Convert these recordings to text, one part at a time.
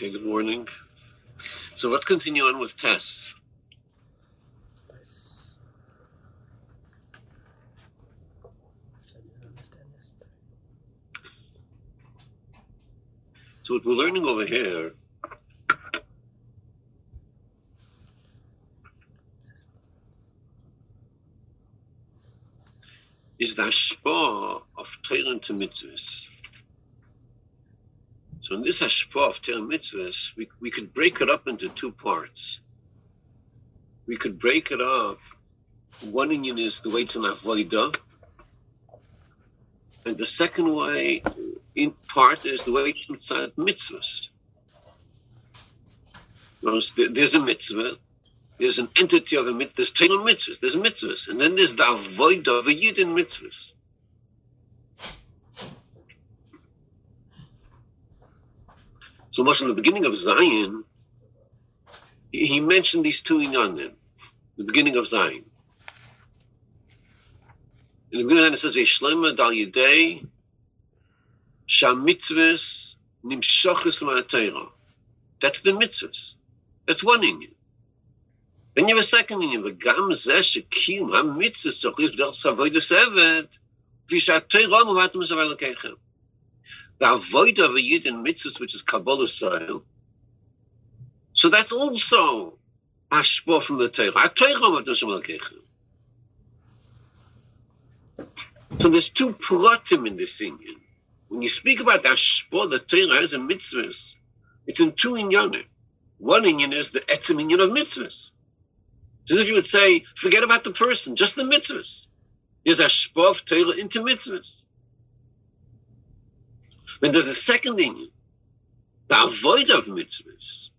Okay, good morning. So let's continue on with Tes. So what we're learning over here is the hashpah of Torah to mitzvahs. So in this hashpah of Torah mitzvahs, we, we could break it up into two parts. We could break it up. One union is the way it's an avodah, and the second way in part is the way it's inside mitzvahs. There's a mitzvah, there's an entity of a mitzvah, there's ten mitzvahs, there's mitzvahs, and then there's the avoid of a yid in mitzvahs. So much in the beginning of Zayin, he mentioned these two inyanim, the beginning of Zayin. In the beginning, it says, "Yishlema dal yidei sham mitzvahs nimshachus ma'atayra." That's the mitzvahs. That's one inyan. Then you have a second inyan, "V'gam zeh shekim ha-mitzvahs tzachlis b'del savoy deseved muvatum zavar lekechem." The avoid of a yid mitzvah, which is Kabbalah style. So that's also ashpo from the Torah. So there's two pratim in this inyan. When you speak about Ashpo, the Torah has a mitzvah, it's in two inyanim. One inyan is the etzim inyan of mitzvahs. Just if you would say, forget about the person, just the mitzvahs. There's Ashpo of Torah into mitzvahs. Then there's a second inyan, the avoid of mitzvahs.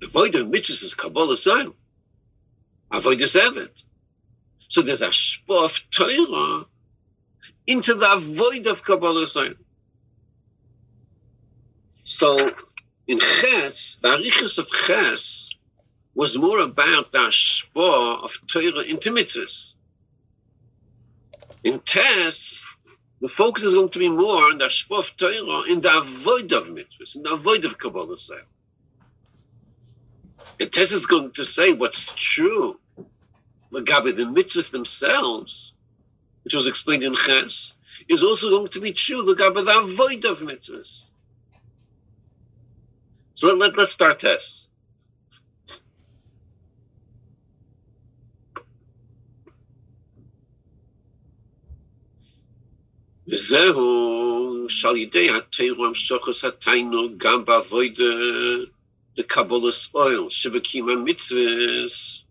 The void of mitzvahs is Kabbalah Zayim. Avoid is Eved. So there's a shpa of Torah into the void of Kabbalah Zayim. So in Ches, the Arichas of Ches was more about the shpa of Torah into mitzvahs. In Tes, the focus is going to be more on the shpa of Torah in the avoid of mitzvahs, in the avoid of Kabbalah Zayim. And Tes is going to say what's true Lagabi, the mitzvahs themselves, which was explained in Ches, is also going to be true Lagabi, the avoid of mitzvahs. So let, let, let's start Tes. וזהו שעל ידי התירו המשוכס התיינו גם בעבוד לקבולס אויל שבקים המצווס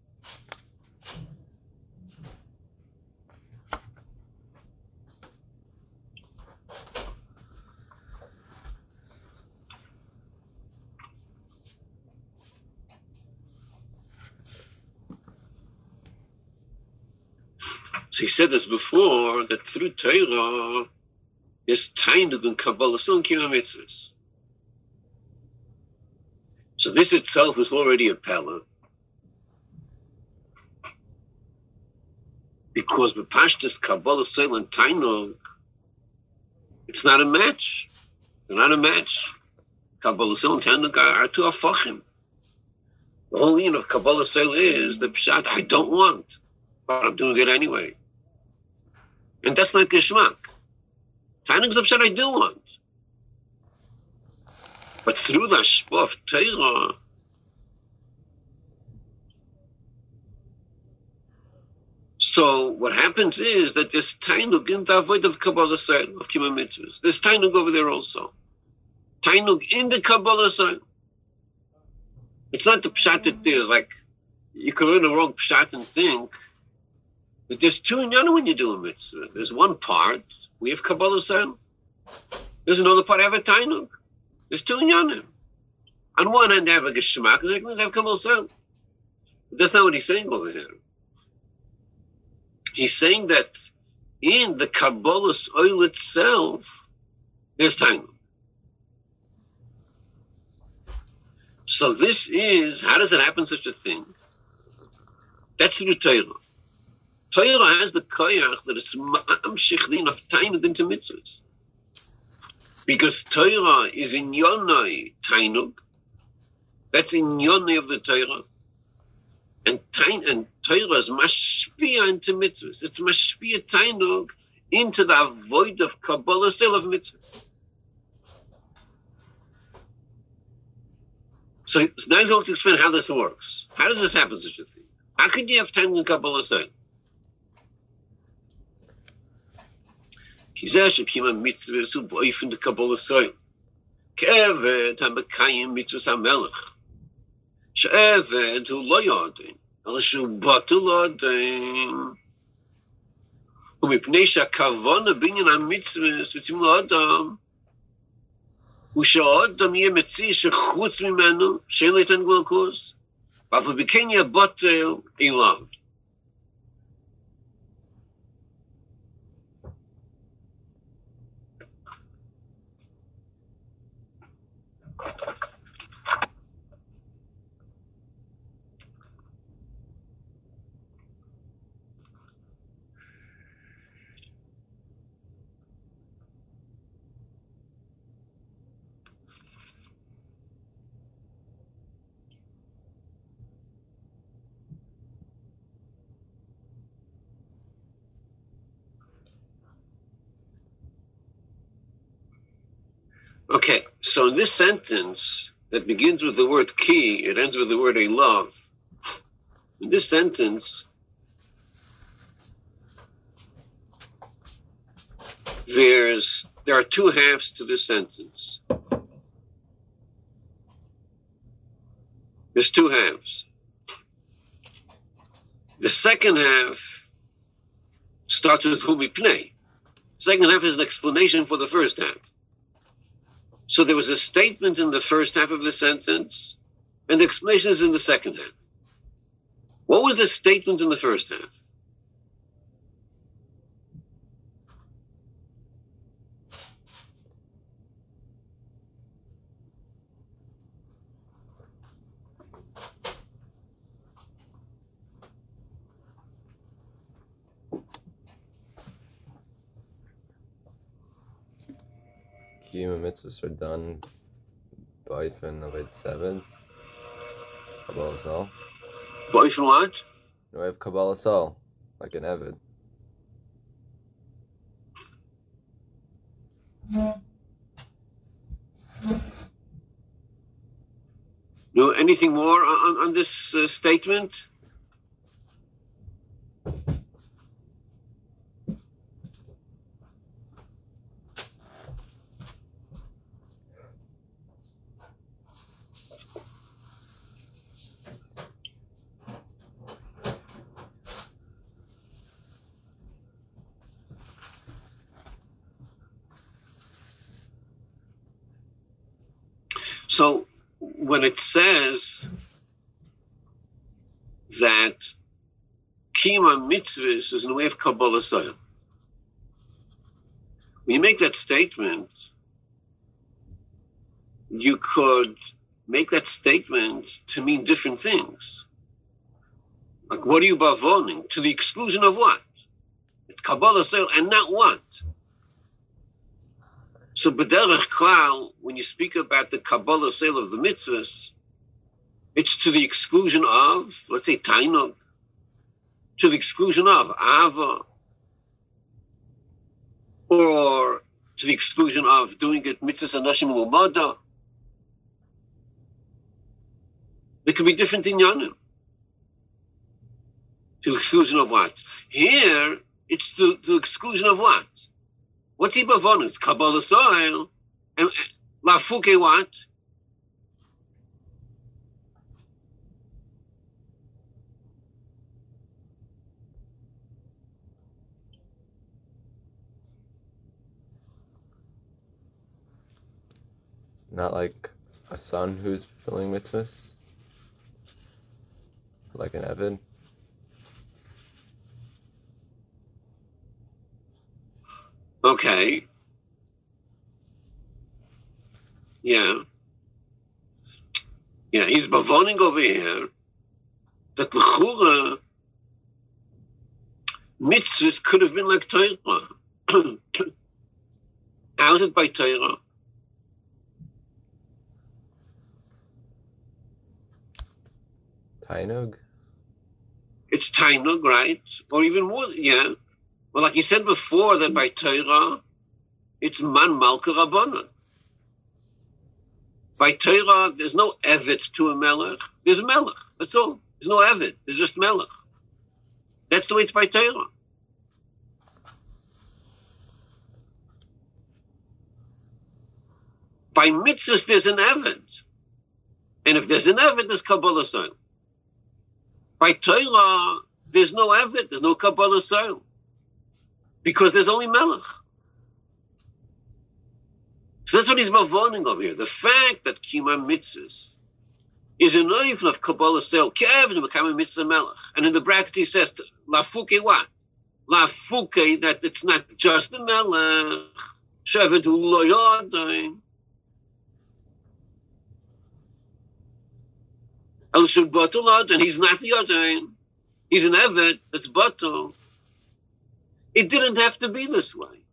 So he said this before that through Torah, there's Tainug and Kabbalah still in Kima. So this itself is already a pella. Because Bepashtas Kabbalah still and Tainug, it's not a match. They're not a match. Kabbalah still and Tainug are, two afachim. The whole meaning of Kabbalah Sale is the pshat I don't want, but I'm doing it anyway. And that's not Geshmak. Tainug the pshat I do want. But through the Shpa of Torah, so what happens is that there's Tainug in the avoid of Kabbalah side of Kima Mitzvahs. There's Tainug over there also. Tainug in the Kabbalah side. It's not the pshat that there's like, you can learn the wrong pshat and think that there's two inyanim when you do a mitzvah. There's one part, we have Kabbalah side. There's another part, I have a Tainug. There's two inyanim. On one end, they have a geshmak, and they have Kabbalah. But that's not what he's saying over here. He's saying that in the Kabbalah oil itself, there's Tainug. So this is, how does it happen such a thing? That's through Torah. Torah has the koyach that it's ma'am of tainug into mitzvahs. Because Torah is in yonai tainug, That's in yonai of the Torah. And Tain and Torah is mashpia into mitzvahs. It's mashpia tainug into the void of Kabbalah still of mitzvahs. So, now he's going to explain how this works. How does this happen, such a thing? How could you have time in Kabbalah say? כי זה שקים המצווה הוא באופן לקבל ישראל. כעבד המקיים מצווה המלך. שעבד הוא לא יודעים, אלא שהוא בטל יודעים. ומפני שהכוונה בעניין המצווה, מצווים לאדם, הוא שהאדם יהיה מציא שחוץ ממנו, שאין לו את הנגלקוס, ואף הוא בכן יהיה בטל אליו. Okay, so in this sentence that begins with the word ki, it ends with the word a love. In this sentence, there's there are two halves to this sentence. There's two halves. The second half starts with play. Second half is an explanation for the first half. So there was a statement in the first half of the sentence, and the explanation is in the second half. What was the statement in the first half? Human mitzvahs are done by fin of eight seven. Kabbalah Sol. From what? No, I have Kabbalah Sol, like an Evid. No, anything more on, on this uh, statement? So when it says that Kima mitzvahs is in the way of Kabbalah Sayam, when you make that statement, you could make that statement to mean different things. Like, what are you bavoning? To the exclusion of what? It's Kabbalah Sayam and not what? So b'derech klal, when you speak about the Kabbalah sale of the mitzvahs, it's to the exclusion of, let's say, tainug, to the exclusion of ava, or to the exclusion of doing it mitzvahs anashim lumada. There could be different inyanim. To the exclusion of what? Here, it's to the exclusion of what? What's Ibavon? It's Kabbalah soil. And uh, Lafuke what? Not like a son who's fulfilling mitzvahs? Like an Evid? Okay. Yeah. Yeah, he's bavoning over here that Lechura mitzvahs could have been like Torah. How's it by Torah? Tainug? It's Tainug, right? Or even more, yeah. Well, like you said before, that by Torah, it's Man Malka Rabbanan. By Torah, there's no Evet to a Melech. There's a Melech. That's all. There's no Evet. There's just Melech. That's the way it's by Torah. By mitzvahs, there's an Evet. And if there's an Evet, there's Kabbalah sign. By Torah, there's no Evet, there's no Kabbalah sign. Because there's only Melech. So that's what he's mavoning over here. The fact that Kima Mitzvahs is an oifen of Kabbalah Sel, Kevin become Mitzvah Melech. And in the bracket he says, Lafuke what? Lafuke, that it's not just the Melech. Shevet lo yodai. El Shabbatul and he's not the. He's an Evet, that's Batul. It didn't have to be this way.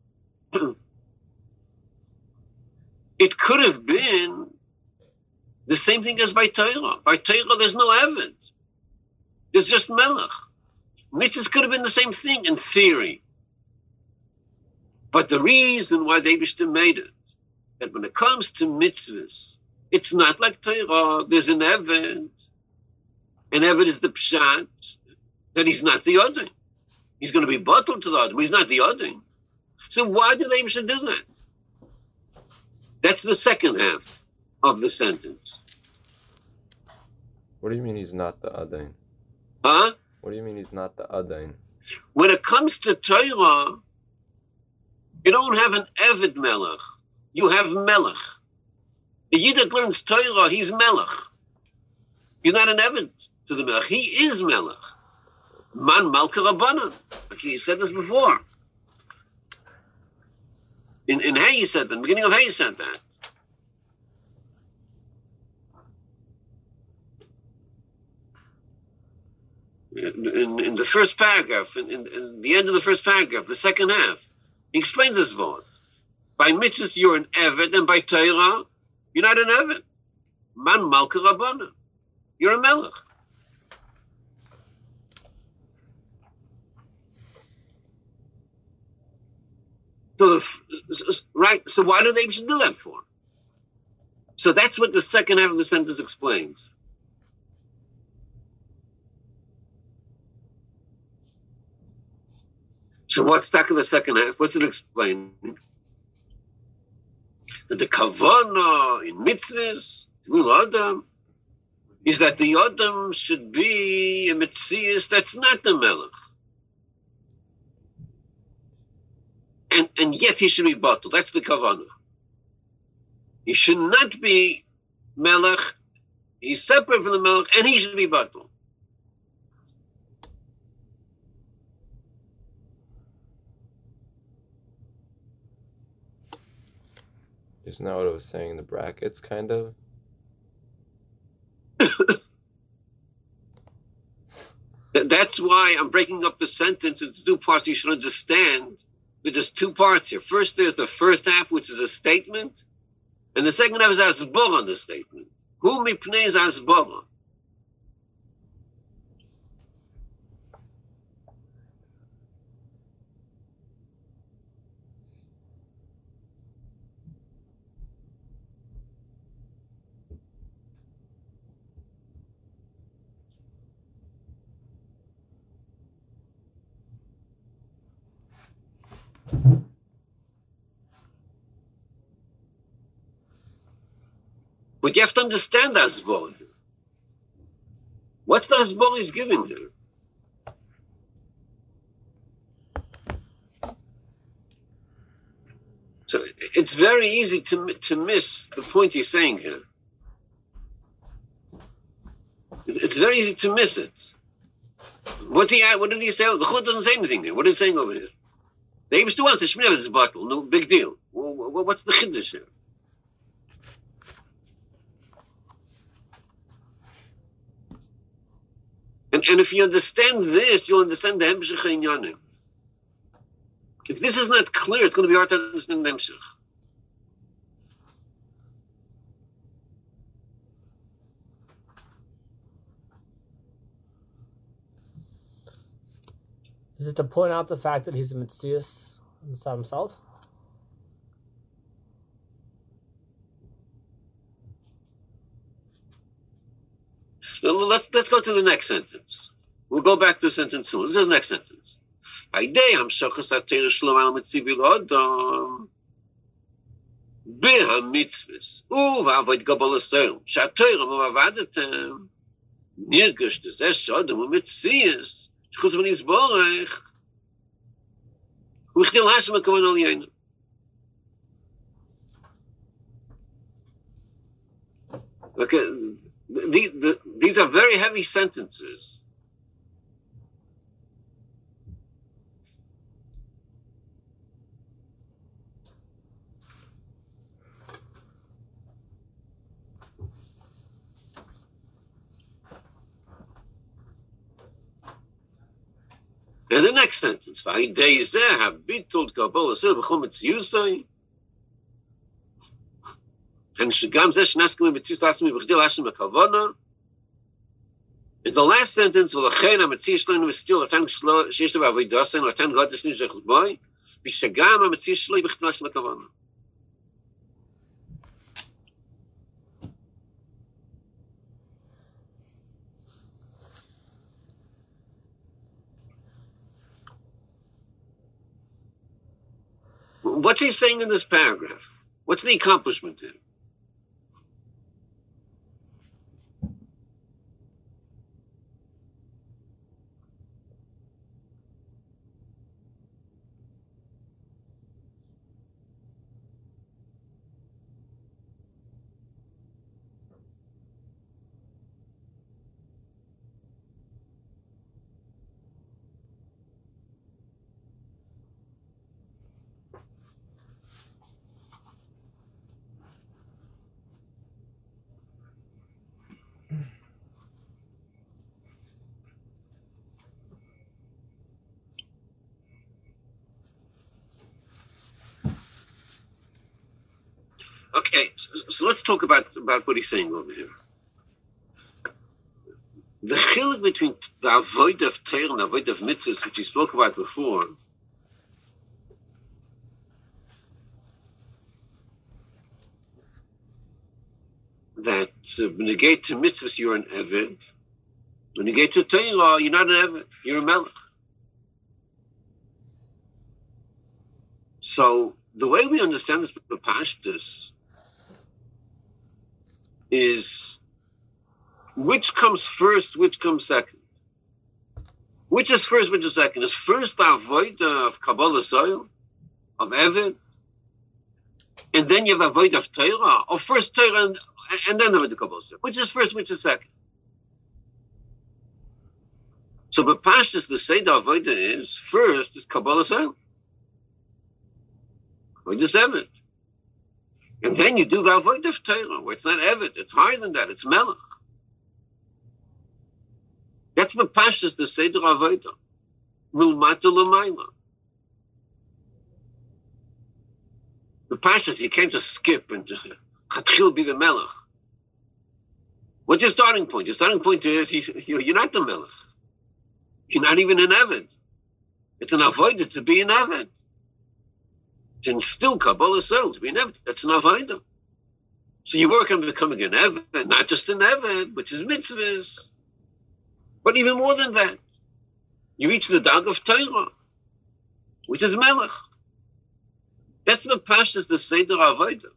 it could have been the same thing as by Torah. By Torah, there's no Evet. There's just Melech. Mitzvahs could have been the same thing in theory. But the reason why they made it, that when it comes to mitzvahs, it's not like Torah. There's an Evet. And Evet is the pshat that he's not the Odin. He's going to be bottled to the Odin. He's not the Odin. So why do they should do that? That's the second half of the sentence. What do you mean he's not the Adain? Huh? What do you mean he's not the Adain? When it comes to Torah, you don't have an Evid Melech. You have Melech. The Yid that learns Torah, he's Melech. He's not an Evid to the Melech. He is Melech. Man Malka Rabbanan. Like he said this before. In, in Hay, he said that. In the beginning of Hay, he said that. In, in, in the first paragraph, in, in, the end of the first paragraph, the second half, he explains this word. By mitzvahs, you're an Eved, and by Torah, you're not an Eved. Man Malka Rabbana. You're a Melech. So, the, right. So, why do they do that for? So that's what the second half of the sentence explains. So what's stuck in the second half? What's it explaining? That the kavana in mitzvahs, Adam, is that the Adam should be a mitzias that's not the melech. And, and yet he should be bottled. That's the kavana. He should not be melech. He's separate from the melech, and he should be bottled. Isn't that what I was saying in the brackets, kind of? That's why I'm breaking up the sentence into two parts. You should understand there's two parts here. First, there's the first half, which is a statement, and the second half is asbor on the statement. Who mipnei asbor? But you have to understand the Asbor. What's the Asbor is giving here? So it's very easy to, to miss the point he's saying here. It's very easy to miss it. What, he, what did he say? The Chut doesn't say anything there. What is he saying over here? The Abish wants to shmir this bottle. No big deal. What's the chiddush here? And, and if you understand this, you'll understand the Hemshech Inyanim. If this is not clear, it's going to be hard to understand the Hemshech. Is it to point out the fact that he's a Mitzias himself? himself? let's let's go to the next sentence. We'll go back to sentence two. Let's go to the next sentence. Idei am shochas atera shalom al mitzivil odom בהמצווס ובעבוד גבול הסוים, שהתוירם ועבדתם, נרגש לזה שאודם הוא מציאס, שחוץ מנסבורך, הוא הכתיל השם הכוון על ינו. Okay, the, the, these are very heavy sentences. And the next sentence, "Vayidei zeh habitul kabbalah sir b'chol mitziyusay." And shigam zeh shnaskim mitzis tasmi hashim b'kavona. The last sentence, "V'lachen ha-mitziy shleinu v'stil latan sheyesh lo b'avodasen latan god desni zechus boy." V'shagam ha-mitziy shlei b'chdil hashim b'kavona. What's he saying in this paragraph? What's the accomplishment here? Okay, so, let's talk about, about what he's saying over here. The chiluk between the avoid of Torah and the avoid of mitzvahs, which he spoke about before, that when you get to mitzvahs, you're an Evid. When you get to Torah, you're not an Evid, you're a Melech. So the way we understand this Pashtus is which comes first, which comes second. Which is first, which is second? Is first the avoid of Kabbalah soil, of Evid, and then you have avoid of Torah, or first Torah and, and then avoid the Kabbalah soil. Which is first, which is second? So, but Pashtas, the Seder avoid is first is Kabbalah soil. Avoid is Evid. And then you do the avoid of Torah, where it's not Evid, it's higher than that, it's Melech. That's what Pashas the Seder Avodah. Milmata Lamaila. The Pashas, you can't just skip and Chatchil be the Melech. What's your starting point? Your starting point is you, you're not the Melech. You're not even an Evid. It's an avodah to be an Evid to instill Kabbalah soul, to be an Eved. That's an Avodah. So you work on becoming an Eved, not just an Eved, which is mitzvahs, but even more than that. You reach the Dag of Torah, which is Melech. That's what Pashas the Seder Avodah.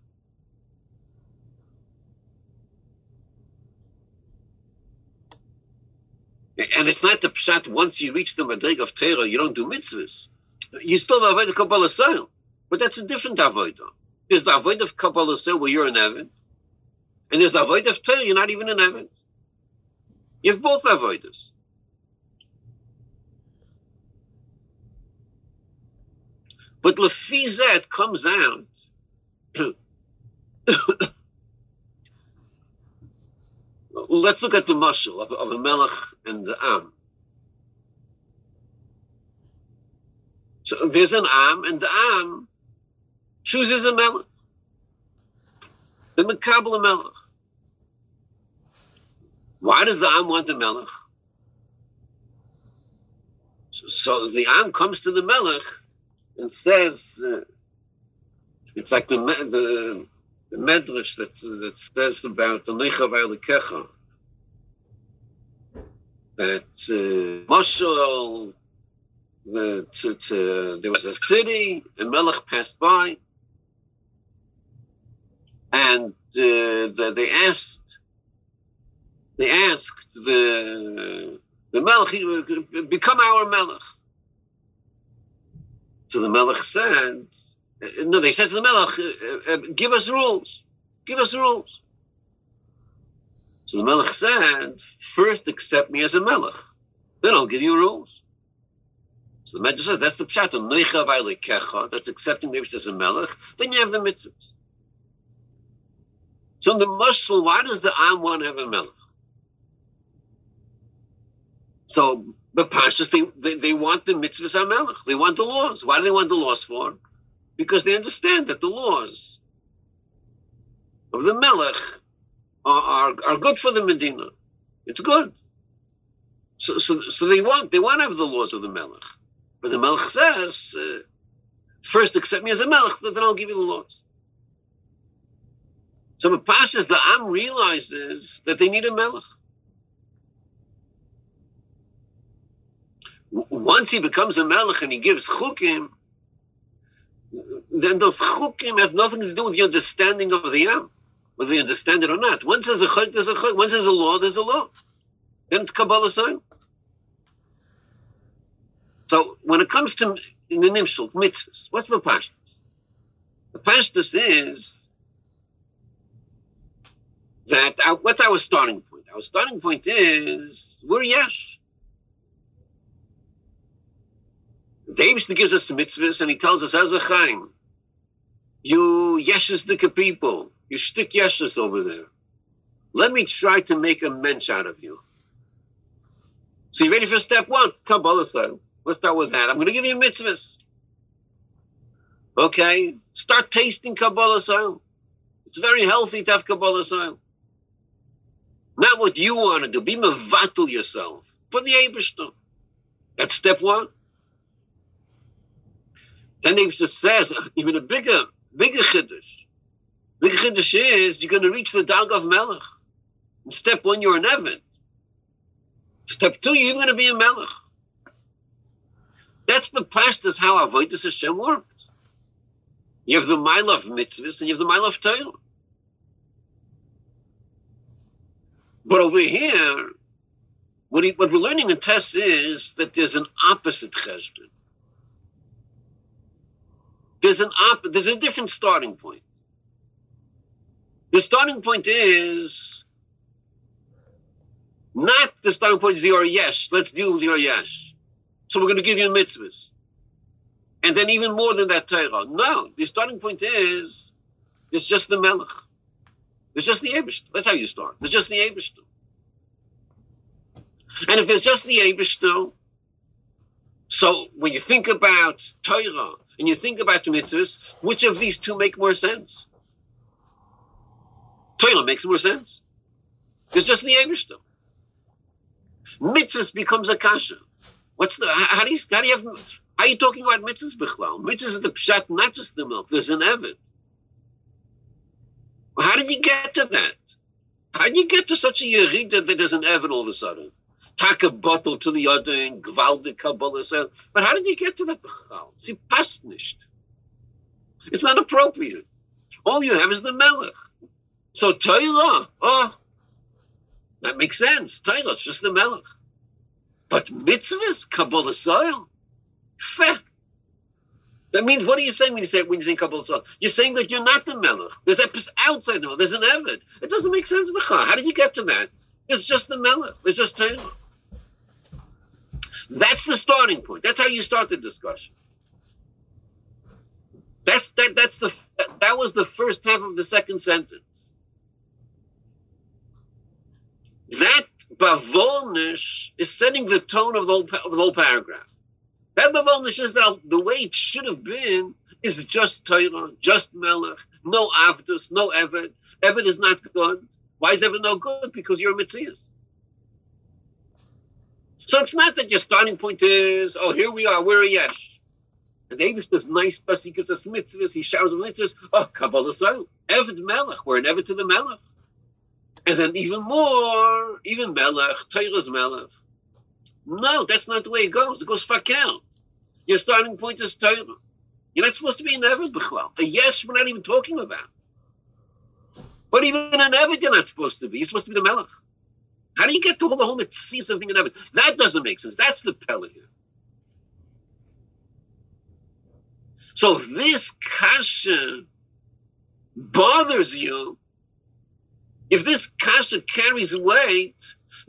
And it's not the pshat, once you reach the Madrig of Torah, you don't do mitzvahs. You still have a Kabbalah soil. But that's a different avodah. There's the avodah of Kabbalah still where you're an Evan, and there's the avodah of Torah, you're not even an Evan. You have both avodas. But Lefizet comes out. Let's look at the muscle of, of a melech and the am. So there's an am, and the am chooses a melech. The Makabal a melech. Why does the Am want the melech? So the Am comes to the Melech and says, uh, it's like the the, the Medrash that, that says about the Necha Kecha that uh, Moshel, the, to, to, there was a city, a Melech passed by, and the, they asked, they asked the the Melech, become our Melech. So the Melech said, no, they said to the Melech, uh, uh, give us rules, give us rules. So the Melech said, first accept me as a Melech, then I'll give you rules. So the Medrash says that's the pshat. That's accepting the as a melech. Then you have the mitzvahs. So the Muslim, why does the want to have a melech? So the Pashas, they, they, they want the mitzvahs melech. They want the laws. Why do they want the laws for? Because they understand that the laws of the melech are, are, are good for the Medina. It's good. So, so, so they want they want to have the laws of the melech. But the melech says, uh, first accept me as a melech, then I'll give you the laws. So the pastors, the Am realizes that they need a melech. Once he becomes a melech and he gives chukim, then those chukim have nothing to do with the understanding of the Am, whether you understand it or not. Once there's a chuk, there's a chuk. Once there's a law, there's a law. Then it's Kabbalah sign. So when it comes to in the nimshul mitzvahs, what's the pashtus? The pashtus is that our, what's our starting point? Our starting point is we're yesh. David gives us the mitzvahs and he tells us, as a chaim, you yeshesdika people, you stick yeshes over there. Let me try to make a mensch out of you. So you ready for step one? Kabbalah style. Let's start with that. I'm going to give you mitzvahs. Okay? Start tasting Kabbalah style. It's very healthy to have Kabbalah style. Not what you want to do. Be mevatel yourself for the Abishter. That's step one. Then the Abishter says uh, even a bigger, bigger chiddush. Bigger chiddush is you're going to reach the dag of Melech. In step one, you're an Evan. Step two, you're going to be a Melech. That's the past is how Avodah Hashem works. You have the mile of mitzvahs and you have the mile of Torah. But over here, what, he, what we're learning in Tes is that there's an opposite chesed. There's an op- There's a different starting point. The starting point is not the starting point is your yes. Let's deal with your yes. So we're going to give you mitzvahs, and then even more than that Torah. No, the starting point is it's just the melech. It's just the Abishter. That's how you start. It's just the Abishter. And if there's just the Abishter, so when you think about Torah and you think about the mitzvahs, which of these two make more sense? Torah makes more sense. It's just the Abishter. Mitzvahs becomes a kasha. What's the how do you how do you have are you talking about mitzvahs bichlal? Mitzvahs is the pshat, not just the milk. There's an How did you get to that? How did you get to such a yerida that there's an evid all of a sudden? Take a bottle to the other and gvaldik kabbalah. But how did you get to that? See. It's not appropriate. All you have is the melech. So Torah, oh, that makes sense. Torah, it's just the melech. But mitzvahs, kabbalah. That means, what are you saying when you say when you say Kabbalah Salah? You're saying that you're not the Melech. There's a outside Melech. There's an Evid. It doesn't make sense. How did you get to that? It's just the Melech. It's just Torah. That's the starting point. That's how you start the discussion. That's that. That's the that was the first half of the second sentence. That bavonish is setting the tone of the whole, of the whole paragraph. That is that the way it should have been is just Torah, just Melech, no Avdus, no Eved. Eved is not good. Why is Eved no good? Because you're a Mitzias. So it's not that your starting point is, oh, here we are, we're a yesh. And Davis does nice stuff, he gives us mitzvahs, he showers with mitzvahs. Oh, Kabbalah Soil, Eved Melech, we're an Eved to the Melech. And then even more, even Melech, Torah's Melech. No, that's not the way it goes. It goes fakel. Your starting point is Torah. You're not supposed to be an Eved B'chlal. A yes, we're not even talking about. But even an Eved, you're not supposed to be. You're supposed to be the Melech. How do you get to all the whole mitzvahs of being an Eved? That doesn't make sense. That's the Pele here. So if this kasha bothers you, if this kasha carries weight,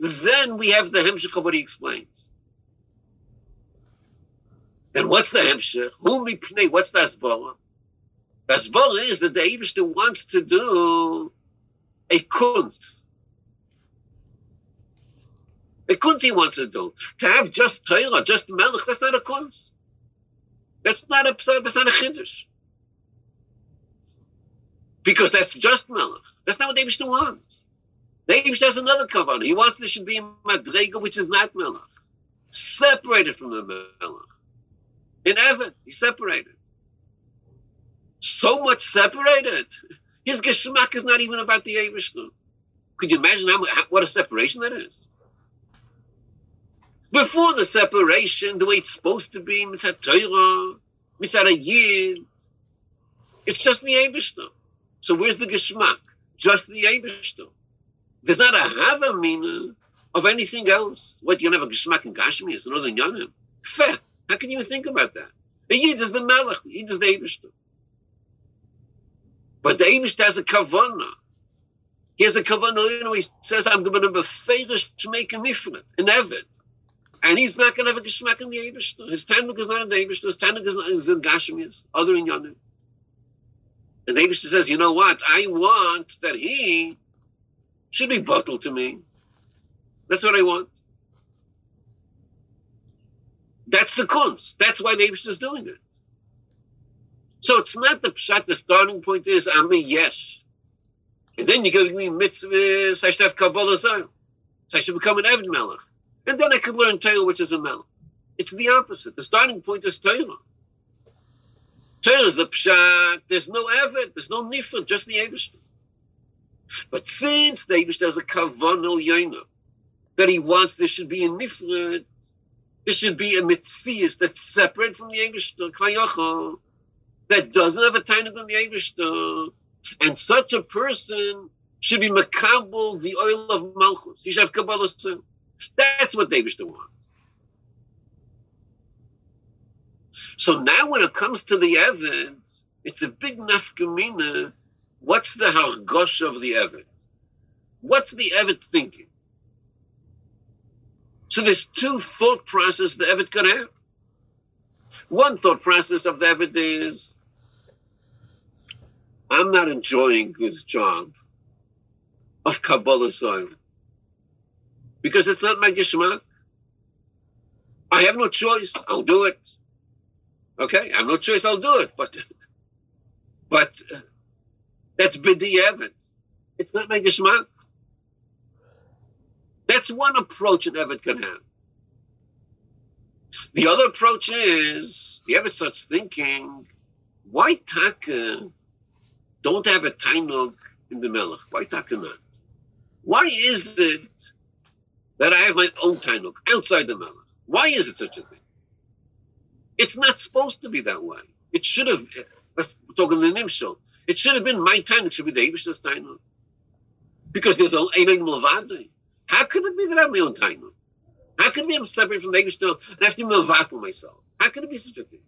then we have the hemshech of what he explains. Then what's the hemshech? Who mipnei? What's the asbala? The is that the Eibishter wants to do a kunst. A kunst he wants to do. To have just Torah, just Melech, that's not a kunst. That's not a that's not a chiddush. Because that's just Melech. That's not what David wants. David has another covenant. He wants there should be Madrega, which is not Melech. Separated from the Melech. In heaven, he's separated. So much separated. His geschmack is not even about the Eivishnu. Could you imagine how, what a separation that is? Before the separation, the way it's supposed to be, mitzvah Torah, mitzvah Yid, it's just the Eibishter. So where's the geschmack? Just the Eibishter. There's not have a Havamina of anything else. What, you have a geschmack in Gashmi? It's another Yanim. Fair. How can you even think about that? A Yid is the Melech, Yid is the Eibishter. But the Eibishter has a Kavanah. He has a Kavanah, you know, he says, I'm going to be famous to make a nifrit, an Evid. And he's not going to have a geschmack in the Eibishter. His Tanuk is not in the Eibishter. His Tanuk is, is in Gashmias, other in Yanim. And the Eibishter says, you know what? I want that he should be bottled to me. That's what I want. That's the kunst. That's why the is doing it. So it's not the pshat. The starting point is I'm a yes, and then you give me mitzvahs. I should have kabbalah So I should become an Eved Melech. And then I could learn Torah, which is a melech. It's the opposite. The starting point is Torah. Torah is the pshat. There's no evet. There's no nifra. Just the Eibushter. But since the Eibushter has a kavanel yoina, that he wants there should be a nifra, there should be a mitzias that's separate from the Eibushter, kayacha, that doesn't have a tiny on the Eibushter. And such a person should be makabel the oil of malchus. He should have kabbalah too. That's what David wants. So now when it comes to the Evid, it's a big nafkamina. What's the hargosh of the Evid? What's the Evid thinking? So there's two thought processes the Evid can have. One thought process of the Evid is, I'm not enjoying this job of Kabbalah soil because it's not my geschmack. I have no choice. I'll do it. Okay, I have no choice. I'll do it. But, but that's b'di'evet. It's not my geschmack. That's one approach an Evet can have. The other approach is the Evet starts thinking, why Taka don't have a Tainug in the Melech? Why Taka not? Why is it that I have my own Tainuk outside the Melech. Why is it such a thing? It's not supposed to be that way. It should have, eh, let's talk in the Nimshal, it should have been my time. It should be the Abish's Tainuk. Because there's a Einig Mulvadi. How could it be that I have my own Tainuk? How could it be I'm separate from the Abish and I have to Mulvati myself? How could it be such a thing?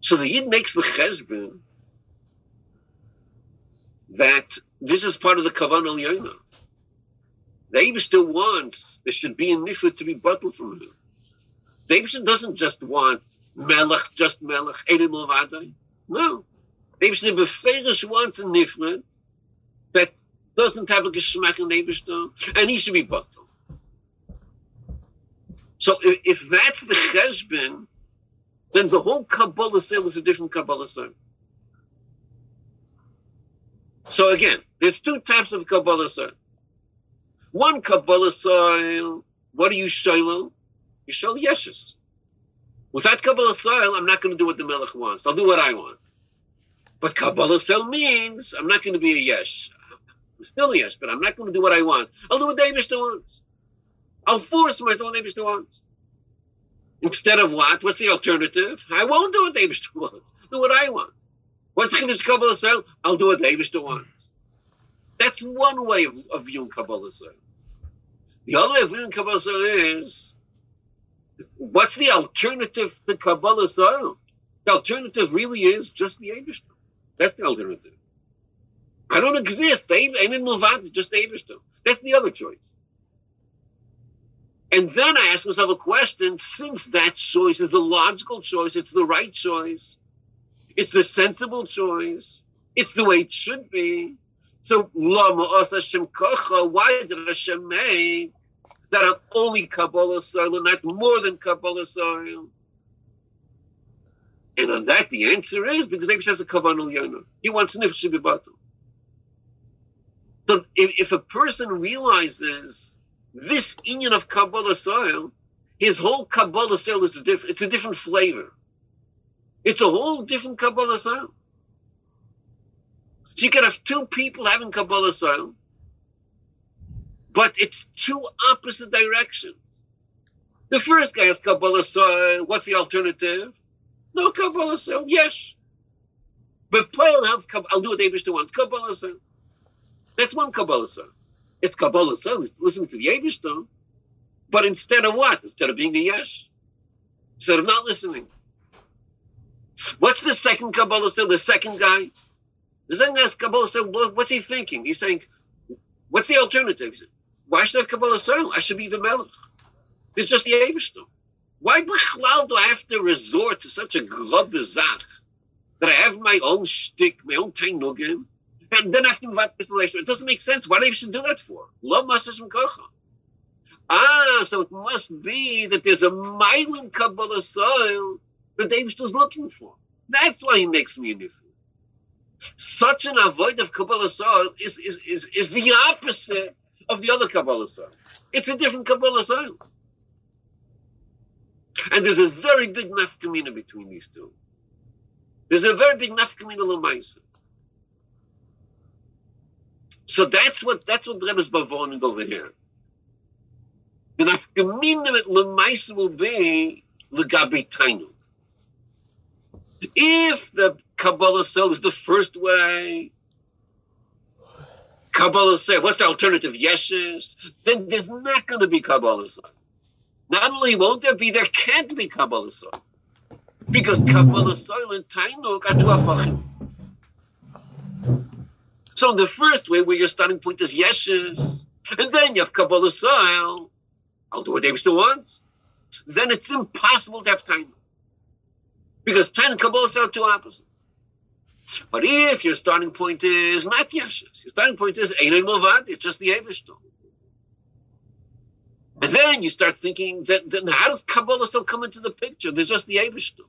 So the Yid makes the Chesbin that this is part of the Kavan al Yonah. The wants there should be a nifra to be bottled from him. The doesn't just want melech, just melech, edim levadai. No. The Abishter beferish wants a nifra that doesn't have a geschmack in the Abishter, and he should be bottled. So if, if that's the cheshbin, then the whole Kabbalah sale is a different Kabbalah sale. So again, there's two types of Kabbalah sale. One Kabbalah soil what are you shaylo? You shaylo yeshus. Without Kabbalah Soil, I'm not going to do what the Melech wants. I'll do what I want. But Kabbalas Ol means I'm not going to be a yes. I'm still a yesh, but I'm not going to do what I want. I'll do what David wants. I'll force myself to do what David wants. Instead of what? What's the alternative? I won't do what David wants. Do what I want. What's the Kabbalas Ol? I'll do what David wants. That's one way of, of viewing Kabbalas Ol. The other way of viewing Kabbalas Ol is what's the alternative to Kabbalas Ol? The alternative really is just the Abishter. That's the alternative. I don't exist. Ain't in Milvad, just the Abishter. That's the other choice. And then I ask myself a question since that choice is the logical choice, it's the right choice, it's the sensible choice, it's the way it should be. So, why did Hashem make that I'm only Kabbalas ol and not more than Kabbalas ol? And on that, the answer is because Abish has a Kavanah Yana. He wants Nifsh Bibatum. So if, if a person realizes this union of Kabbalas ol, his whole Kabbalas ol is a different, it's a different flavor. It's a whole different Kabbalas ol. So you can have two people having Kabbalas ol, but it's two opposite directions. The first guy has Kabbalas ol. What's the alternative? No Kabbalas ol. Yes. But I'll have I'll do what Abish wants. Kabbalas ol. That's one Kabbalas ol. It's Kabbalas ol. It's listening to the Abish But instead of what? Instead of being a yes. Instead of not listening. What's the second Kabbalas ol? The second guy? The second guy's Kabbalas ol. What's he thinking? He's saying, what's the alternative? Said, Why should I have Kabbalas ol? I should be the Melech. It's just the Abish why do I have to resort to such a globazach that I have my own shtick, my own tainugim, and then I have to invite It doesn't make sense. Why do you should do that for? Love masas kocha. Ah, so it must be that there's a myelin Kabbalas ol that David is looking for. That's why he makes me a nifu. Such an avoid of Kabbalas ol is, is, is, is the opposite of the other Kabbalas ol. It's a different Kabbalas ol. And there's a very big nafkamina between these two. There's a very big nafkamina lemaisa. So that's what that's what the Rebbe's bavoning over here. The nafkamina lemaisa will be legabe tainu. If the Kabbalah cell is the first way, Kabbalah say, what's the alternative? Yeshes, then there's not going to be Kabbalah cell. Not only won't there be, there can't be Kabbalas ol. Because Kabbalas ol and Tainuk are two afachim. So in the first way, where your starting point is yeshes, and then you have Kabbalas ol, I'll do what David still wants. Then it's impossible to have Tainuk. Because Tainuk and Kabbalas ol are two opposites. But if your starting point is not yeshes, your starting point is Ein Milvad, it's just the Abishton. And then you start thinking that then how does Kabbalah still come into the picture? There's just the Abishter.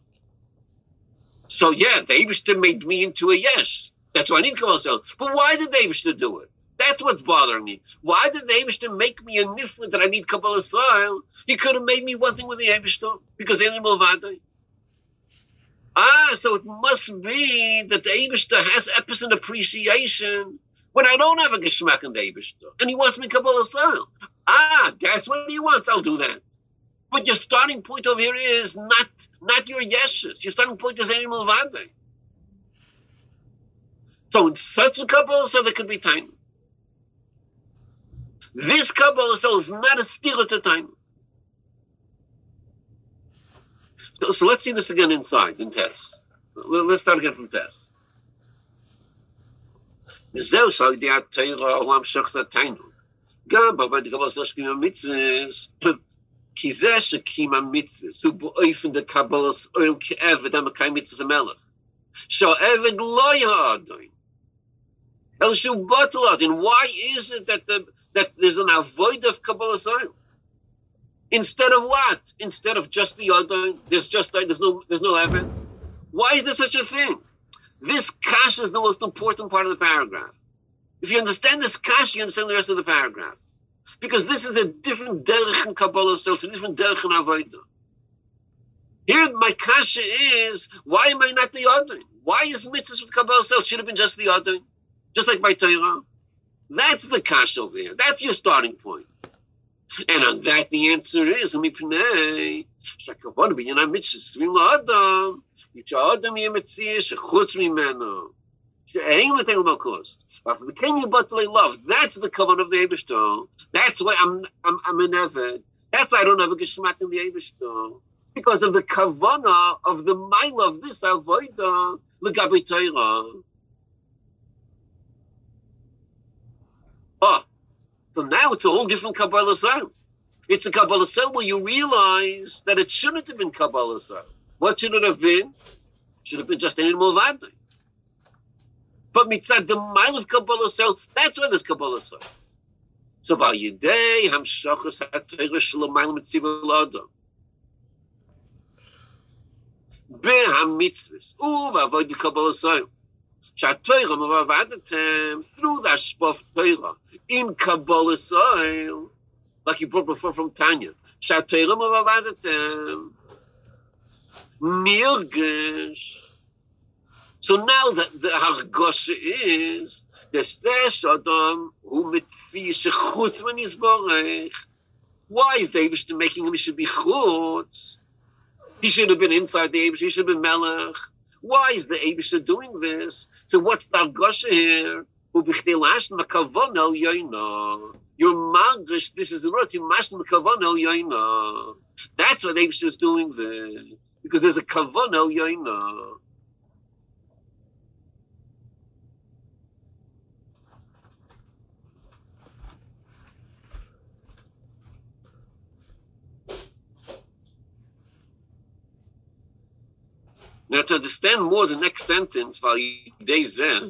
So yeah, the Abishter made me into a yes. That's why I need Kabbalah still. But why did the Abishter do it? That's what's bothering me. Why did the Abishter make me a nifla that I need Kabbalah style? He could have made me one thing with the Abishter because animal vade. Ah, so it must be that the Abishter has epicent appreciation when I don't have a geschmack in the Abishter, and he wants me Kabbalah style. Ah, that's what he wants. I'll do that. But your starting point over here is not not your yeses. Your starting point is animal vade. So in such a Kabbalah so there could be time. This Kabbalah cell is not a steal at a time. So, so, let's see this again inside in Tess. Let's start again from Tess. וזהו שעל התורה העולם גם בעבוד גבוה זה שקים המצווס, כי זה שקים המצווס הוא באופן דקבלס אויל כעבד המקיים מצווס המלך. שהעבד לא יהיה אדוין, אלא שהוא בוטל אדוין. Why is it that, the, that there's an avoid of Kabbalah oil? Instead of what? Instead of just the Adon, there's just there's no there's no Evan. Why is there such a thing? This kash is the most important part of the paragraph. If you understand this kash, you understand the rest of the paragraph. Because this is a different derech in Kabbalah so it's a different derech in Avodah. Here, my kasha is, why am I not the Yadin? Why is mitzvahs with Kabbalah cells? Should have been just the Yadin. Just like by Torah. That's the kasha over here. That's your starting point. And on that, the answer is, mipnei, shakavon b'yanam mitzvahs, tzvim la'adam, yemetzir, shechutz mimeno. Ain't the thing about cost. But the Kenya Batley love, that's the covenant of the Abishto. That's why I'm I'm I'm an Eved. That's why I don't have a geschmack in the Abishto. Because of the kavana of the mile of this avoida legabe Torah. Oh, so now it's a whole different Kabbalah sound. It's a Kabbalah sound where you realize that it shouldn't have been Kabbalah sound. What should it have been? Should have been just an animal vadui. But mitzad the mile of Kabbalah so that's where this Kabbalah so. So by yidei hamshachas ha'teirish l'mayil mitzvah l'adam. Behamitzvahs uva vodi Kabbalah so. Sha'teirah mavavadetem through the Ashpah Teirah in Kabbalah so. Like you brought before from Tanya. Sha'teirah mavavadetem nirgish. So now that the Hargosha is, the stress, Adam who mitfish chutz when he's borech. Why is the Abishtim making him he should be chutz? He should have been inside the Abishtim, he should have been melech. Why is the Abishtim doing this? So what's the Hargosha here? You're magish, this is the root, you're That's what Abishtim is doing this. Because there's a kavan el yoina. Now, to understand more the next sentence, while days there,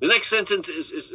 the next sentence is, is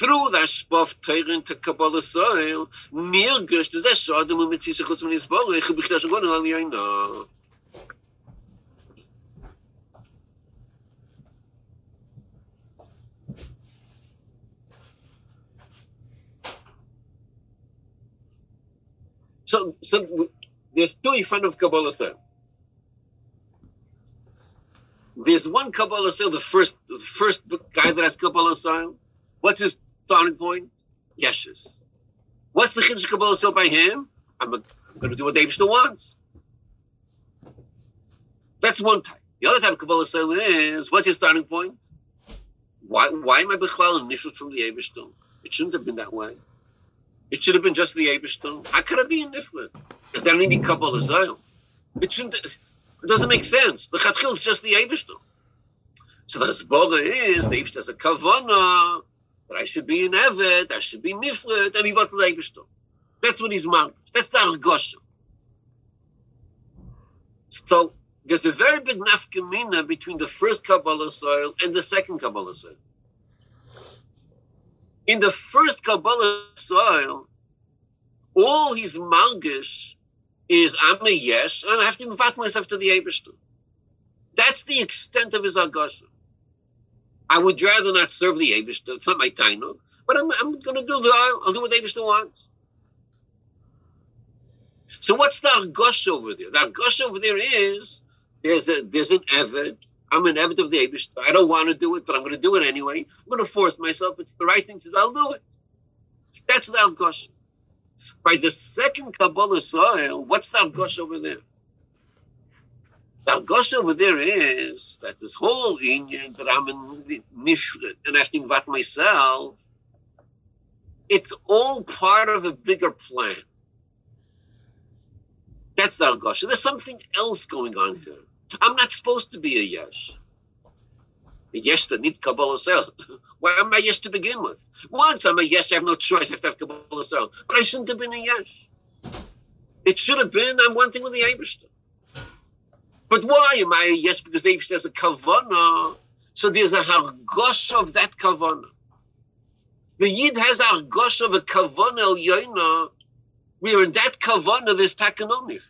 through the Kabbalah soil, the al yaina. So, so there's two in front of Kabbalah Sel. There's one Kabbalah Sel, the first, the first guy that has Kabbalah Sel. What's his starting point? Yeshus. What's the Chiddush Kabbalah Sel by him? I'm, going to do what David still wants. That's one type. The other type of Kabbalah Sel is, what's your starting point? Why, why am I Bechlal and from the Abishton? It shouldn't have been that way. It should have been just the Abishton. How could it be in Niflet? If there any couple of It shouldn't it doesn't make sense. The Chatchil is just the Abishton. So the Zboga is the Abishton has a kavana that I should be in Evet, I should be Niflet, and he got the Abishton. That's what he's marked. That's the Argoshim. So there's a very big nafkamina between the first Kabbalas ol and the second Kabbalas ol. In the first Kabbalas ol, all his malgish is I'm a yes, and I have to invite myself to the Abishter. That's the extent of his agasha. I would rather not serve the Abishter. It's not my time, but I'm, I'm going to do the I'll do what the wants. So what's the argosh over there? The argosh over there is there's a there's an Eved I'm an Eved of the Abish. I don't want to do it, but I'm going to do it anyway. I'm going to force myself. It's the right thing to do. I'll do it. That's the Avgosh. By the second Kabbalas ol, what's the Avgosh over there? The Avgosh over there is that this whole Indian that I'm in Nifrit and I to invite myself, it's all part of a bigger plan. That's the Avgosh. There's something else going on here. I'm not supposed to be a yes. A yes that needs Kabbalah Sel. Why am I yes to begin with? Once I'm a yes, I have no choice. I have to have Kabbalah Sel. But I shouldn't have been a yes. It should have been I'm one thing with the Abishter. But why am I yes? Because the Abishter has a kavana. So there's a hargosh of that kavana. The Yid has a hargosh of a kavana el yoina. Where in that kavana there's takanonif.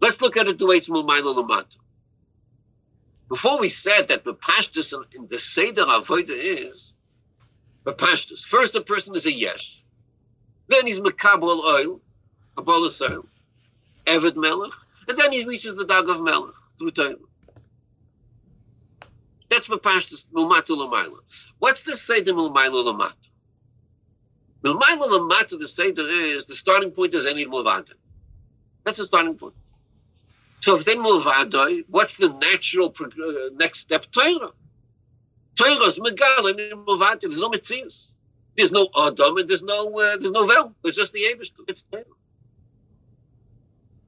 Let's look at it the way it's Mulmaila Lamat. Before we said that the pashtus in the Seder Avodah is the pashtus. First, the person is a yes. Then he's Makabal oil, Oil, Eved Melech, and then he reaches the Dag of Melech through Torah. That's the pashtus Mulmatu Lamaila. What's the Seder Mulmaila Lamat? Mulmaila Lamat, the Seder is the starting point is any Mulvada. That's the starting point. So if they move Adoi, what's the natural uh, next step? Torah. Torah is Megal and. There's no Mitzias. There's no Adam and there's no uh, there's no Vel. There's just the Abish. It's Torah.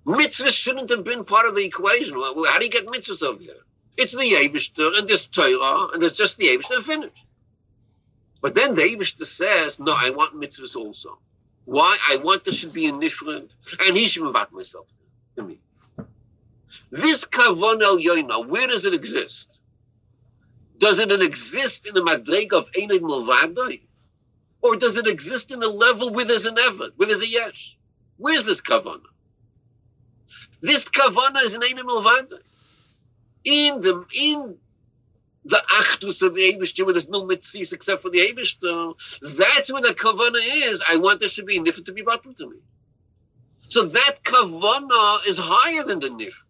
Mitzvahs shouldn't have been part of the equation. How do you get mitzvahs over here? It's the Abishter and this Torah and there's just the Abishter finished. But then the Abishter says, no, I want mitzvahs also. Why? I want there should be a different, and he should out myself to me. This kavon el yoina, where does it exist? Does it exist in the madreg of Einid Mulvadai? Or does it exist in a level where there's an Evad, where there's a Yesh? Where's this kavana? This kavana is an Mulvadai. In the in the achdus of the Abishter, where there's no mitzvahs except for the Abishter, that's where the kavana is. I want there should be nifr to be bottled to me. So that kavana is higher than the nifr.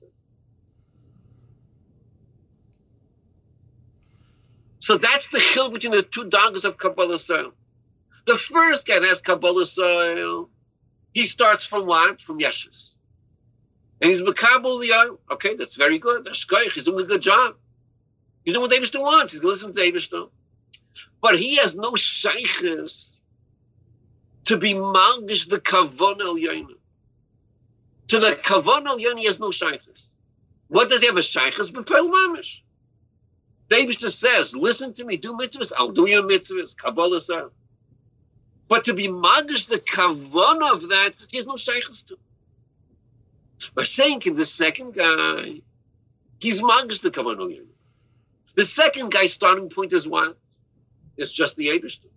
So that's the hill between the two dogs of Kabbalas ol. The first guy has Kabbalas ol. He starts from what? From Yeshus. And he's Makabal Yah. Okay, that's very good. That's good. He's doing a good job. He's doing what David wants. He's going to listen to David But he has no shaykhs to be mangish the kavon el yana. To the kavon el yana, he has no shaykhs. What does he have a shaykhs? But mamish. David just says, listen to me, do mitzvahs, I'll do your mitzvahs, Kabbalah sir. But to be magish the kavan of that, he has no shaykhs to. By saying in the second guy, he's magish the kavan of. The second guy's starting point is what? It's just the Abishter.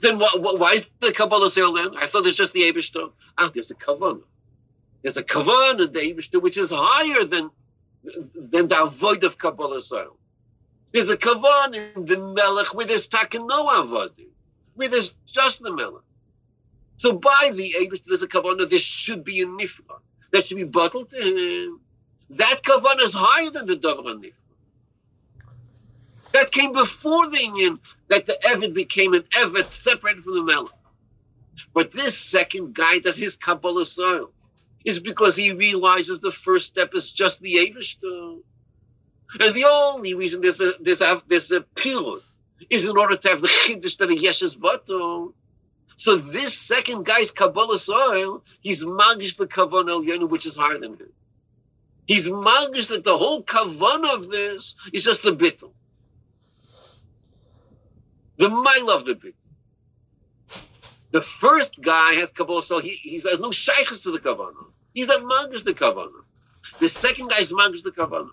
Then why is the Kabbalah sale then? I thought it's just the Abishter. Ah, there's a kavan. There's a kavan in the Abishter, which is higher than, than the avoid of Kabbalah sale. There's a kavan in the melech where there's taken no avodim, where there's just the melech. So by the Abish, there's a kavanah, there should be a nifla. That should be bottled to uh, him. That kavanah is higher than the davar. That came before the union that the Evid became an Evid separated from the Melech. But this second guy that his Kabbalas ol is because he realizes the first step is just the Abishter. And the only reason there's a there's a there's a pillar is in order to have the chiddush that a yeshes bottom. So this second guy's Kabbalas ol, he's magish the kavan el yonu, which is higher than him. He's magish that the whole kavan of this is just the bittul. The mile of the bittul. The first guy has Kabbalas ol, he, he's has no shaykhs to the kavanah. He's not magish the kavanah. The second guy is magish the kavanah.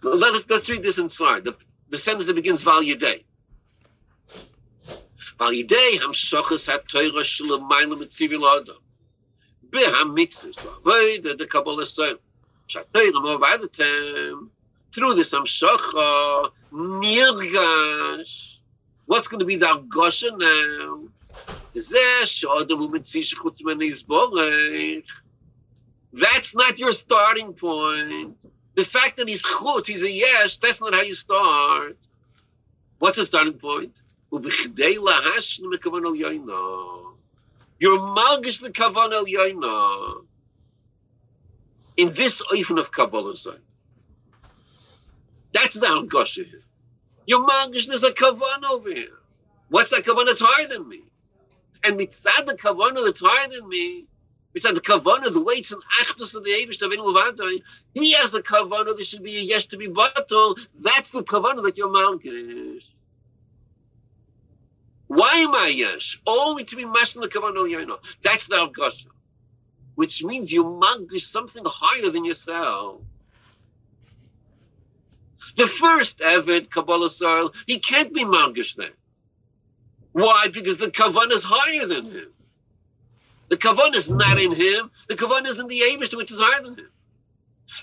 Let us, let's read this inside. The, the sentence that begins Val Yedei. Val Yedei Hamshachas HaTorah Shalamayla Mitzivil Adam. Beham Mitzvahs Lavoida the Kabbalah Sayim. Shatayim Mavadatem. Through this Hamshacha Nirgash. What's going to be the Argosha now? That's not your starting point. The fact that he's chutz, he's a yes, that's not how you start. What's the starting point? You're magish the kavan el. In this oifen of Kabbalah That's the Angosha here. You're magish, there's a kavan over here. What's that kavan that's higher than me? And mitzad the kavan that's higher than me, It's at the kavana, the weights and achdus of the Abish of Inu He has a kavana, there should be a yes to be bottle. That's the kavana that your mount is. Why am I yes? Only to be of the kavana yono. That's the Argosha. Which means you monk is something higher than yourself. The first Evid, Kabbalas ol, he can't be Mangish then. Why? Because the Kavan is higher than him. The Kavan is not in him. The Kavan is in the Abish, which is higher than him.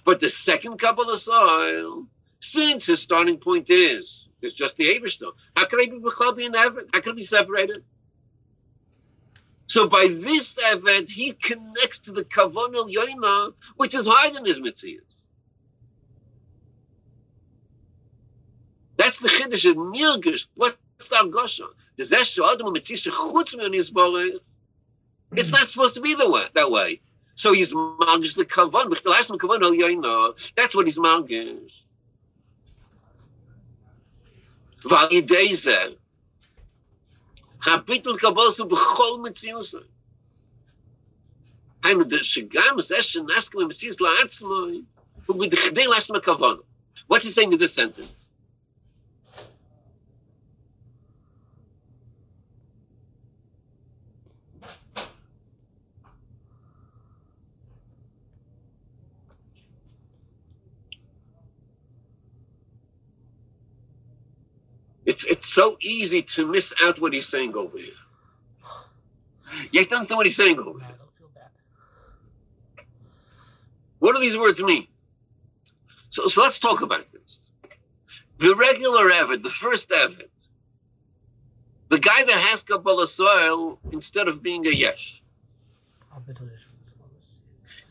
But the second Kabbalas ol, since his starting point is, it's just the Abish, how can I be Bechal and Evid? How can I be separated? So by this event, he connects to the Kavan El Yoina, which is higher than his Mitzias. That's the chiddush of nirgish. What's the argosha? Does that show Adam mitzisha chutz min It's not supposed to be the way, that way. So he's margish the yoina. That's what he's margish. ועל זה, הביטול קבלסו בכל מציאות. היינו, שגם זה שנסקו במציאות לעצמו, הוא בכדי לעצמו הכוונה. What's he saying in this sentence? It's it's so easy to miss out what he's saying over here. You have to understand what he's saying over here. What do these words mean? So, so let's talk about this. The regular Evid, the first Evid, the guy that has Kabbalas ol instead of being a Yesh.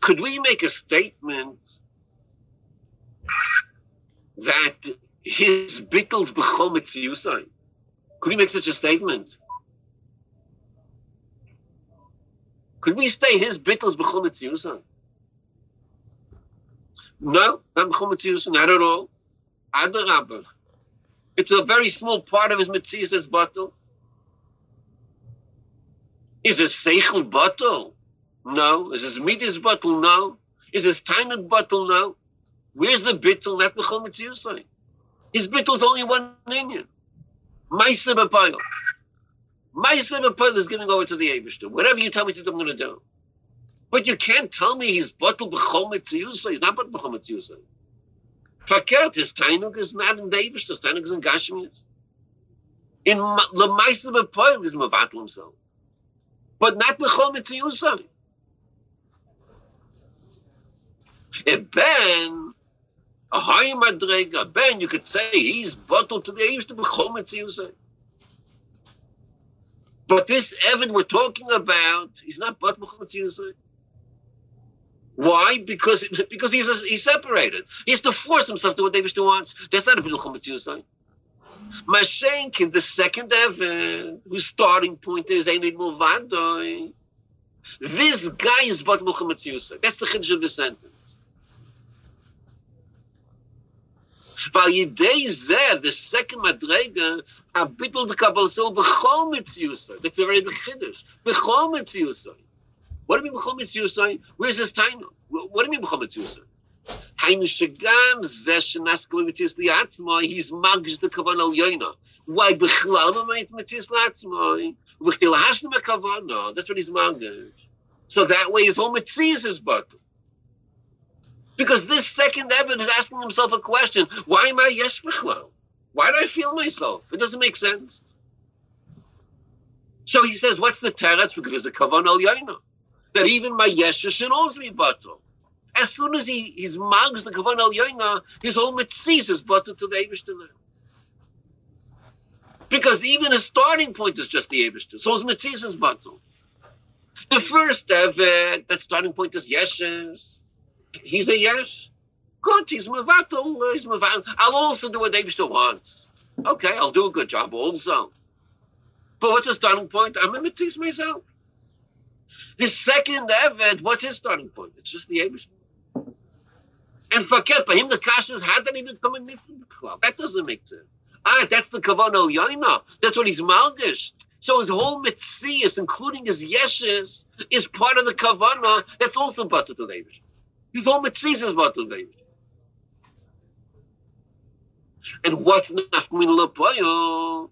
Could we make a statement that his bittles b'chol mitziyusai. Could he make such a statement? Could we say his bittles b'chol mitziyusai? No, not b'chol mitziyusai, not at all. Adarabah. It's a very small part of his mitzvahs that's bottle. Is it seichel bottle? No. Is his midas bottle? No. Is his tiny bottle? No. Where's the bittul? Not b'chol mitziyusai. His bittul is only one Indian. Maisa B'Payel. Maisa B'Payel is giving over to the Abishter. Whatever you tell me to do, I'm going to do. But you can't tell me he's bottle b'chol mitziyusa. He's not bottle b'chol mitziyusa. Fakert, his tainug is not in the Abishter. His tainug is in Gashmias. In the Maisa B'Payel is Mavatul himself. But not b'chol mitziyusa. If Ben a high madrega. Ben, you could say he's bottled to the age to be chometz But this Evan we're talking about, he's not but chometz Why? Because because he's he's separated. He has to force himself to what David wants. That's not a bit chometz Mashenkin, the second Evan, whose starting point is Einid Movadoi. This guy is but That's the chiddush of the sentence. ועל זה, the second מדרגה, הביטול בקבלסו בכל מציוסי. That's a very big חידוש. בכל מציוסי. What do you mean בכל מציוסי? Where's this time? What do you mean בכל מציוסי? היינו שגם זה שנס מציוס לעצמו, he's מרגיש את הכוון על יוינה. Why בכלל ממית מציוס לעצמו? ובכדי להשלים הכוונו, that's what he's מרגיש. So that way his whole metius is bottled. Because this second Evan is asking himself a question why am I Yesh Why do I feel myself? It doesn't make sense. So he says, What's the teretz? Because there's a kavan al. That even my Yesha should also be batal. As soon as he he's mugs the kavan al yaina, his whole mitzvah is batal to the Eibishter Because even his starting point is just the Eibishter. So his mitzvah is batal. The first Evan, that starting point is Yeshes he's a yes. Good, he's mevatel, he's mevatel. I'll also do what David wants. Okay, I'll do a good job also. But what's the starting point? I'm a teach myself. The second event, what's his starting point? It's just the Abish. And forget, for him, the kashas hadn't even come in the club. That doesn't make sense. Ah, that's the kavan al yaina. That's what he's malgish. So his whole mitzias, including his yeshes, is part of the kavana that's also buttered to David. His Güzel sizsiz batıldaymış. And what's nafmin lepoyo?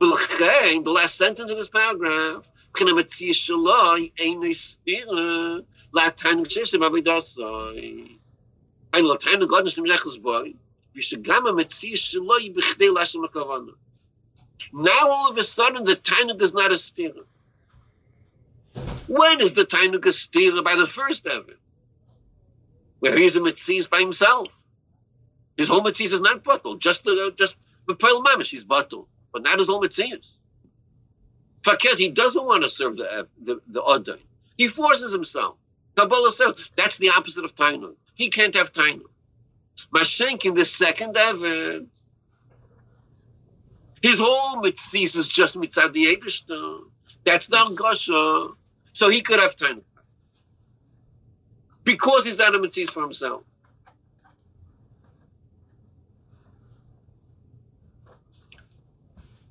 B'l'chein, the last sentence of this paragraph, avidasai. Ein boi, v'shagama ha'kavana. Now all of a sudden the Tainuk is not a stira. When is the Tainuk a stira? By the first evidence. Where he's a mitzvah by himself. His whole mitzvah is not bottle, just uh, just the pearl mamish, is bottle. But not his whole mitzvah. Faket, he doesn't want to serve the the, the Odin. He forces himself. Kabbalah says that's the opposite of Tainug. He can't have Tainug. Mashenk in the second Evan his whole thesis is just mitzad the. That's not Gosha. So he could have time. Because he's not for himself.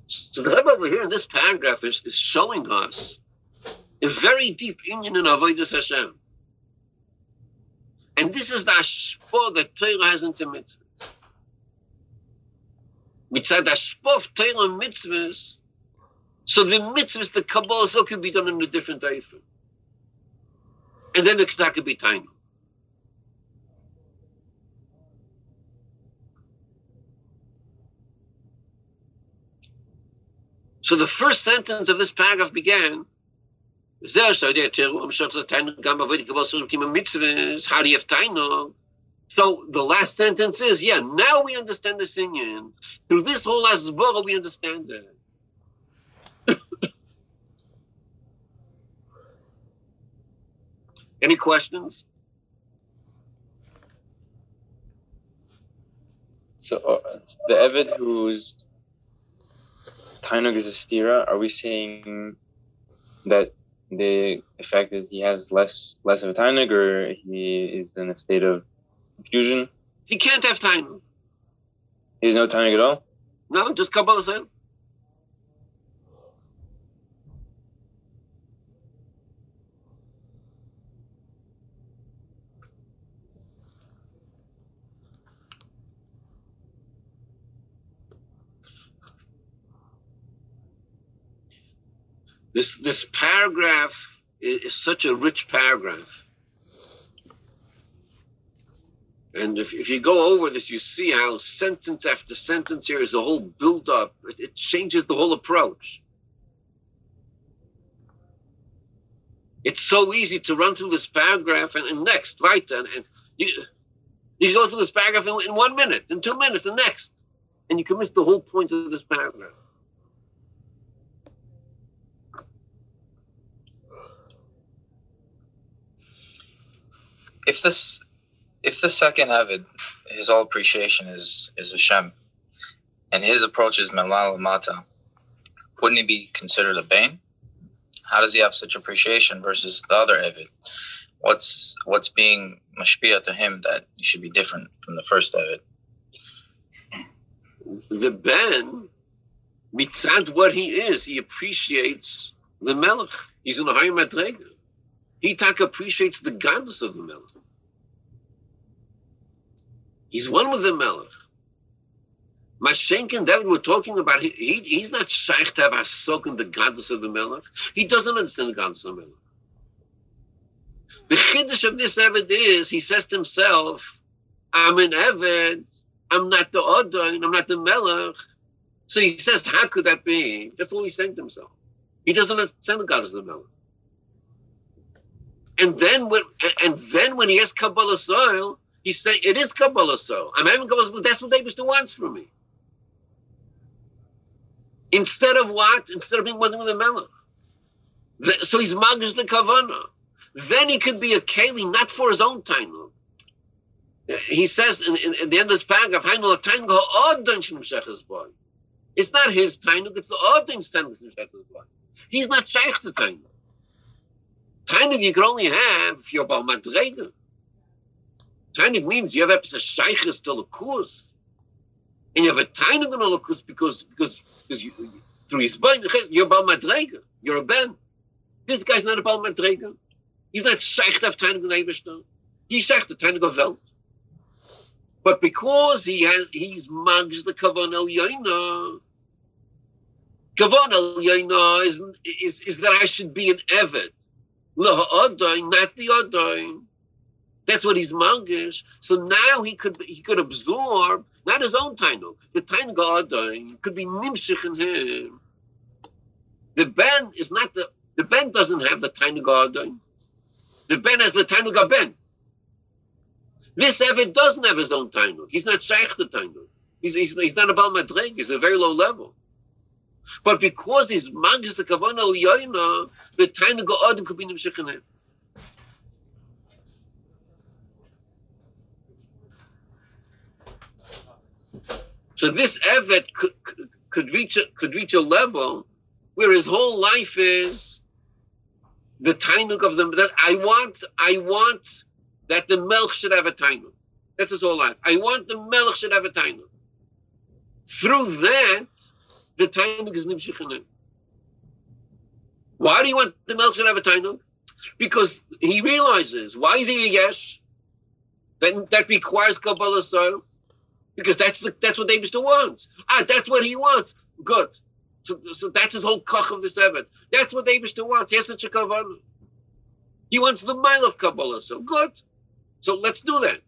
So the Rebbe over here in this paragraph is, is showing us a very deep union in Avodah Hashem. And this is the ashpo that Torah has into mitzvah mitzad ashpof Torah mitzvahs, so the mitzvahs, the Kabbalah also can be done in a different eifim. And then the be tiny. So the first sentence of this paragraph began, how do you have so the last sentence is, yeah, now we understand the singing. Through this whole Asbara, we understand it. Any questions? So uh, the Evid who's Tainug is a stira, are we saying that the effect is he has less less of a Tainug or he is in a state of confusion? He can't have time. He has no timing at all? No, just Kabbalah said. This this paragraph is, is such a rich paragraph. And if, if you go over this, you see how sentence after sentence here is a whole build up. It, it changes the whole approach. It's so easy to run through this paragraph and, and next, right? And, and you, you go through this paragraph in, in one minute, in two minutes, and next. And you can miss the whole point of this paragraph. If this if the second Evid, his all appreciation is is Hashem, and his approach is Melal Mata, wouldn't he be considered a Bain? How does he have such appreciation versus the other Evid? What's what's being mashpia to him that he should be different from the first Evid? The Ben, mitzad what he is, he appreciates the Melech. He's in a higher madrega. He tak appreciates the goddess of the Melech. He's one with the Melech. Mashenkin David we're talking about, he, he, he's not shaykh to have a soak in the goddess of the Melech. He doesn't understand the goddess of the Melech. The chiddush of this Eved is, he says to himself, I'm an Eved, I'm not the Odin, I'm not the Melech. So he says, how could that be? That's all he's saying to himself. He doesn't understand the goddess of the Melech. And then when and then when he has Kabbalas ol, he saying it is Kabbalah so. I'm having Kabbalah, that's what David wants from me. Instead of what? Instead of being one with the Melech. So he's Magish the Kavana. Then he could be a Kali, not for his own time. He says in, in, in the end of this paragraph, it's not his Tainuk, it's the Odin's Tainuk. He's not Shaykh the Tainuk. Tainuk you can only have if you're about. Tiny means you have a shaykhis to lakus, and you have a tiny gonna lakus because because because you through his bone. You're Madrega. You're a Ben. This guy's not a Madrega. He's not Sheikh of Tainug Neibishter. He's Sheikh the Tainug of Welt. But because he has, he's mugs the Kavan El Yaina. Kavan Yaina is, is, is that I should be an Evid. Not the Adain. That's what he's mangish. So now he could he could absorb not his own tainug. The tainug adain could be nimshich in him. The ben is not the the ben doesn't have the tainug adain. The ben has the tainug ben. This Evid doesn't have his own tainug. He's not shaykh the tainug. He's, he's, he's not about madrig. He's a very low level. But because he's mangish the kavanah liyaina, the tainug adain could be nimshich in him. So this Evet could, could reach a, could reach a level where his whole life is the tainuk of them. That I want, I want that the milk should have a tainuk. That's his whole life. I want the milk should have a tainuk. Through that, the tainuk is nimshichanim. Why do you want the milk to have a tainuk? Because he realizes why is he a yesh? Then that requires Kabbalas ol because that's the, that's what Abishter wants. Ah, that's what he wants. Good. So, so that's his whole koch of the seven. That's what Abishter wants. Yes, it's a kavanah. He wants the mile of Kabbalah. So good. So let's do that.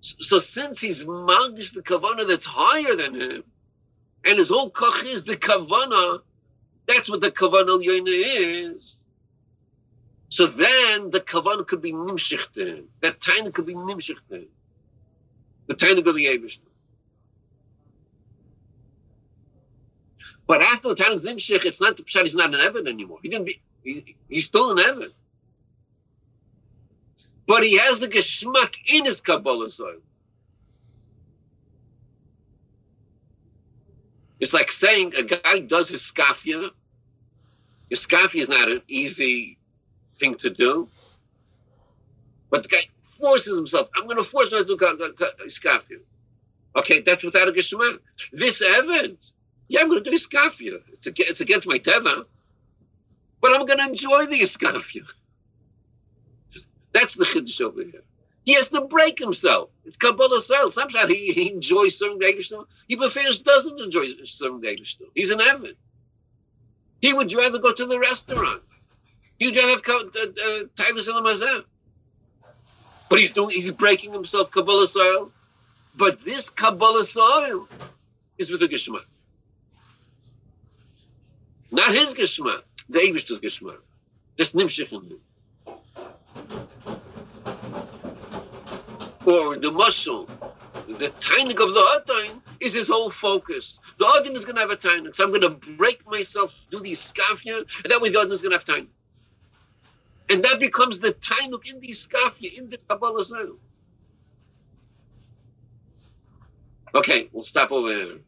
So, so since he's magish the kavanah that's higher than him, and his whole koch is the kavanah, that's what the kavanah yoina is. So then the kavanah could be nimshich That tiny could be nimshich the Tainug of the Abishter. But after the Tainug's Nimshich, it's not the Pshat, he's not an Evan anymore. He didn't be, he, he's still an Evan. But he has the Geschmack in his Kabbalas ol. It's like saying a guy does his skafia. His skafia is not an easy thing to do. But the guy forces himself. I'm going to force him to do skafia. Okay, that's without a geshma. This event, yeah, I'm going to do skafia. It's, it's against my teva, but I'm going to enjoy the skafia. That's the chiddush over here. He has to break himself. It's Kabbalah cells. Sometimes he, he enjoys serving the He prefers doesn't enjoy serving the He's an Evan. He would rather go to the restaurant. He would rather have uh, uh, Tavis in the Mazah. But he's doing he's breaking himself Kabbalas ol. But this Kabbalas ol is with the Geshma. Not his Geshma, the Abish's Geshma. Just Nimshich in him. Or the muscle, the tainik of the Adain is his whole focus. The Adain is going to have a tainik. So I'm going to break myself, do these skafia, and that way the Adain is going to have tainik. And that becomes the Tainuk in the Skafia, in the Kabbalah Zone. Okay, we'll stop over here.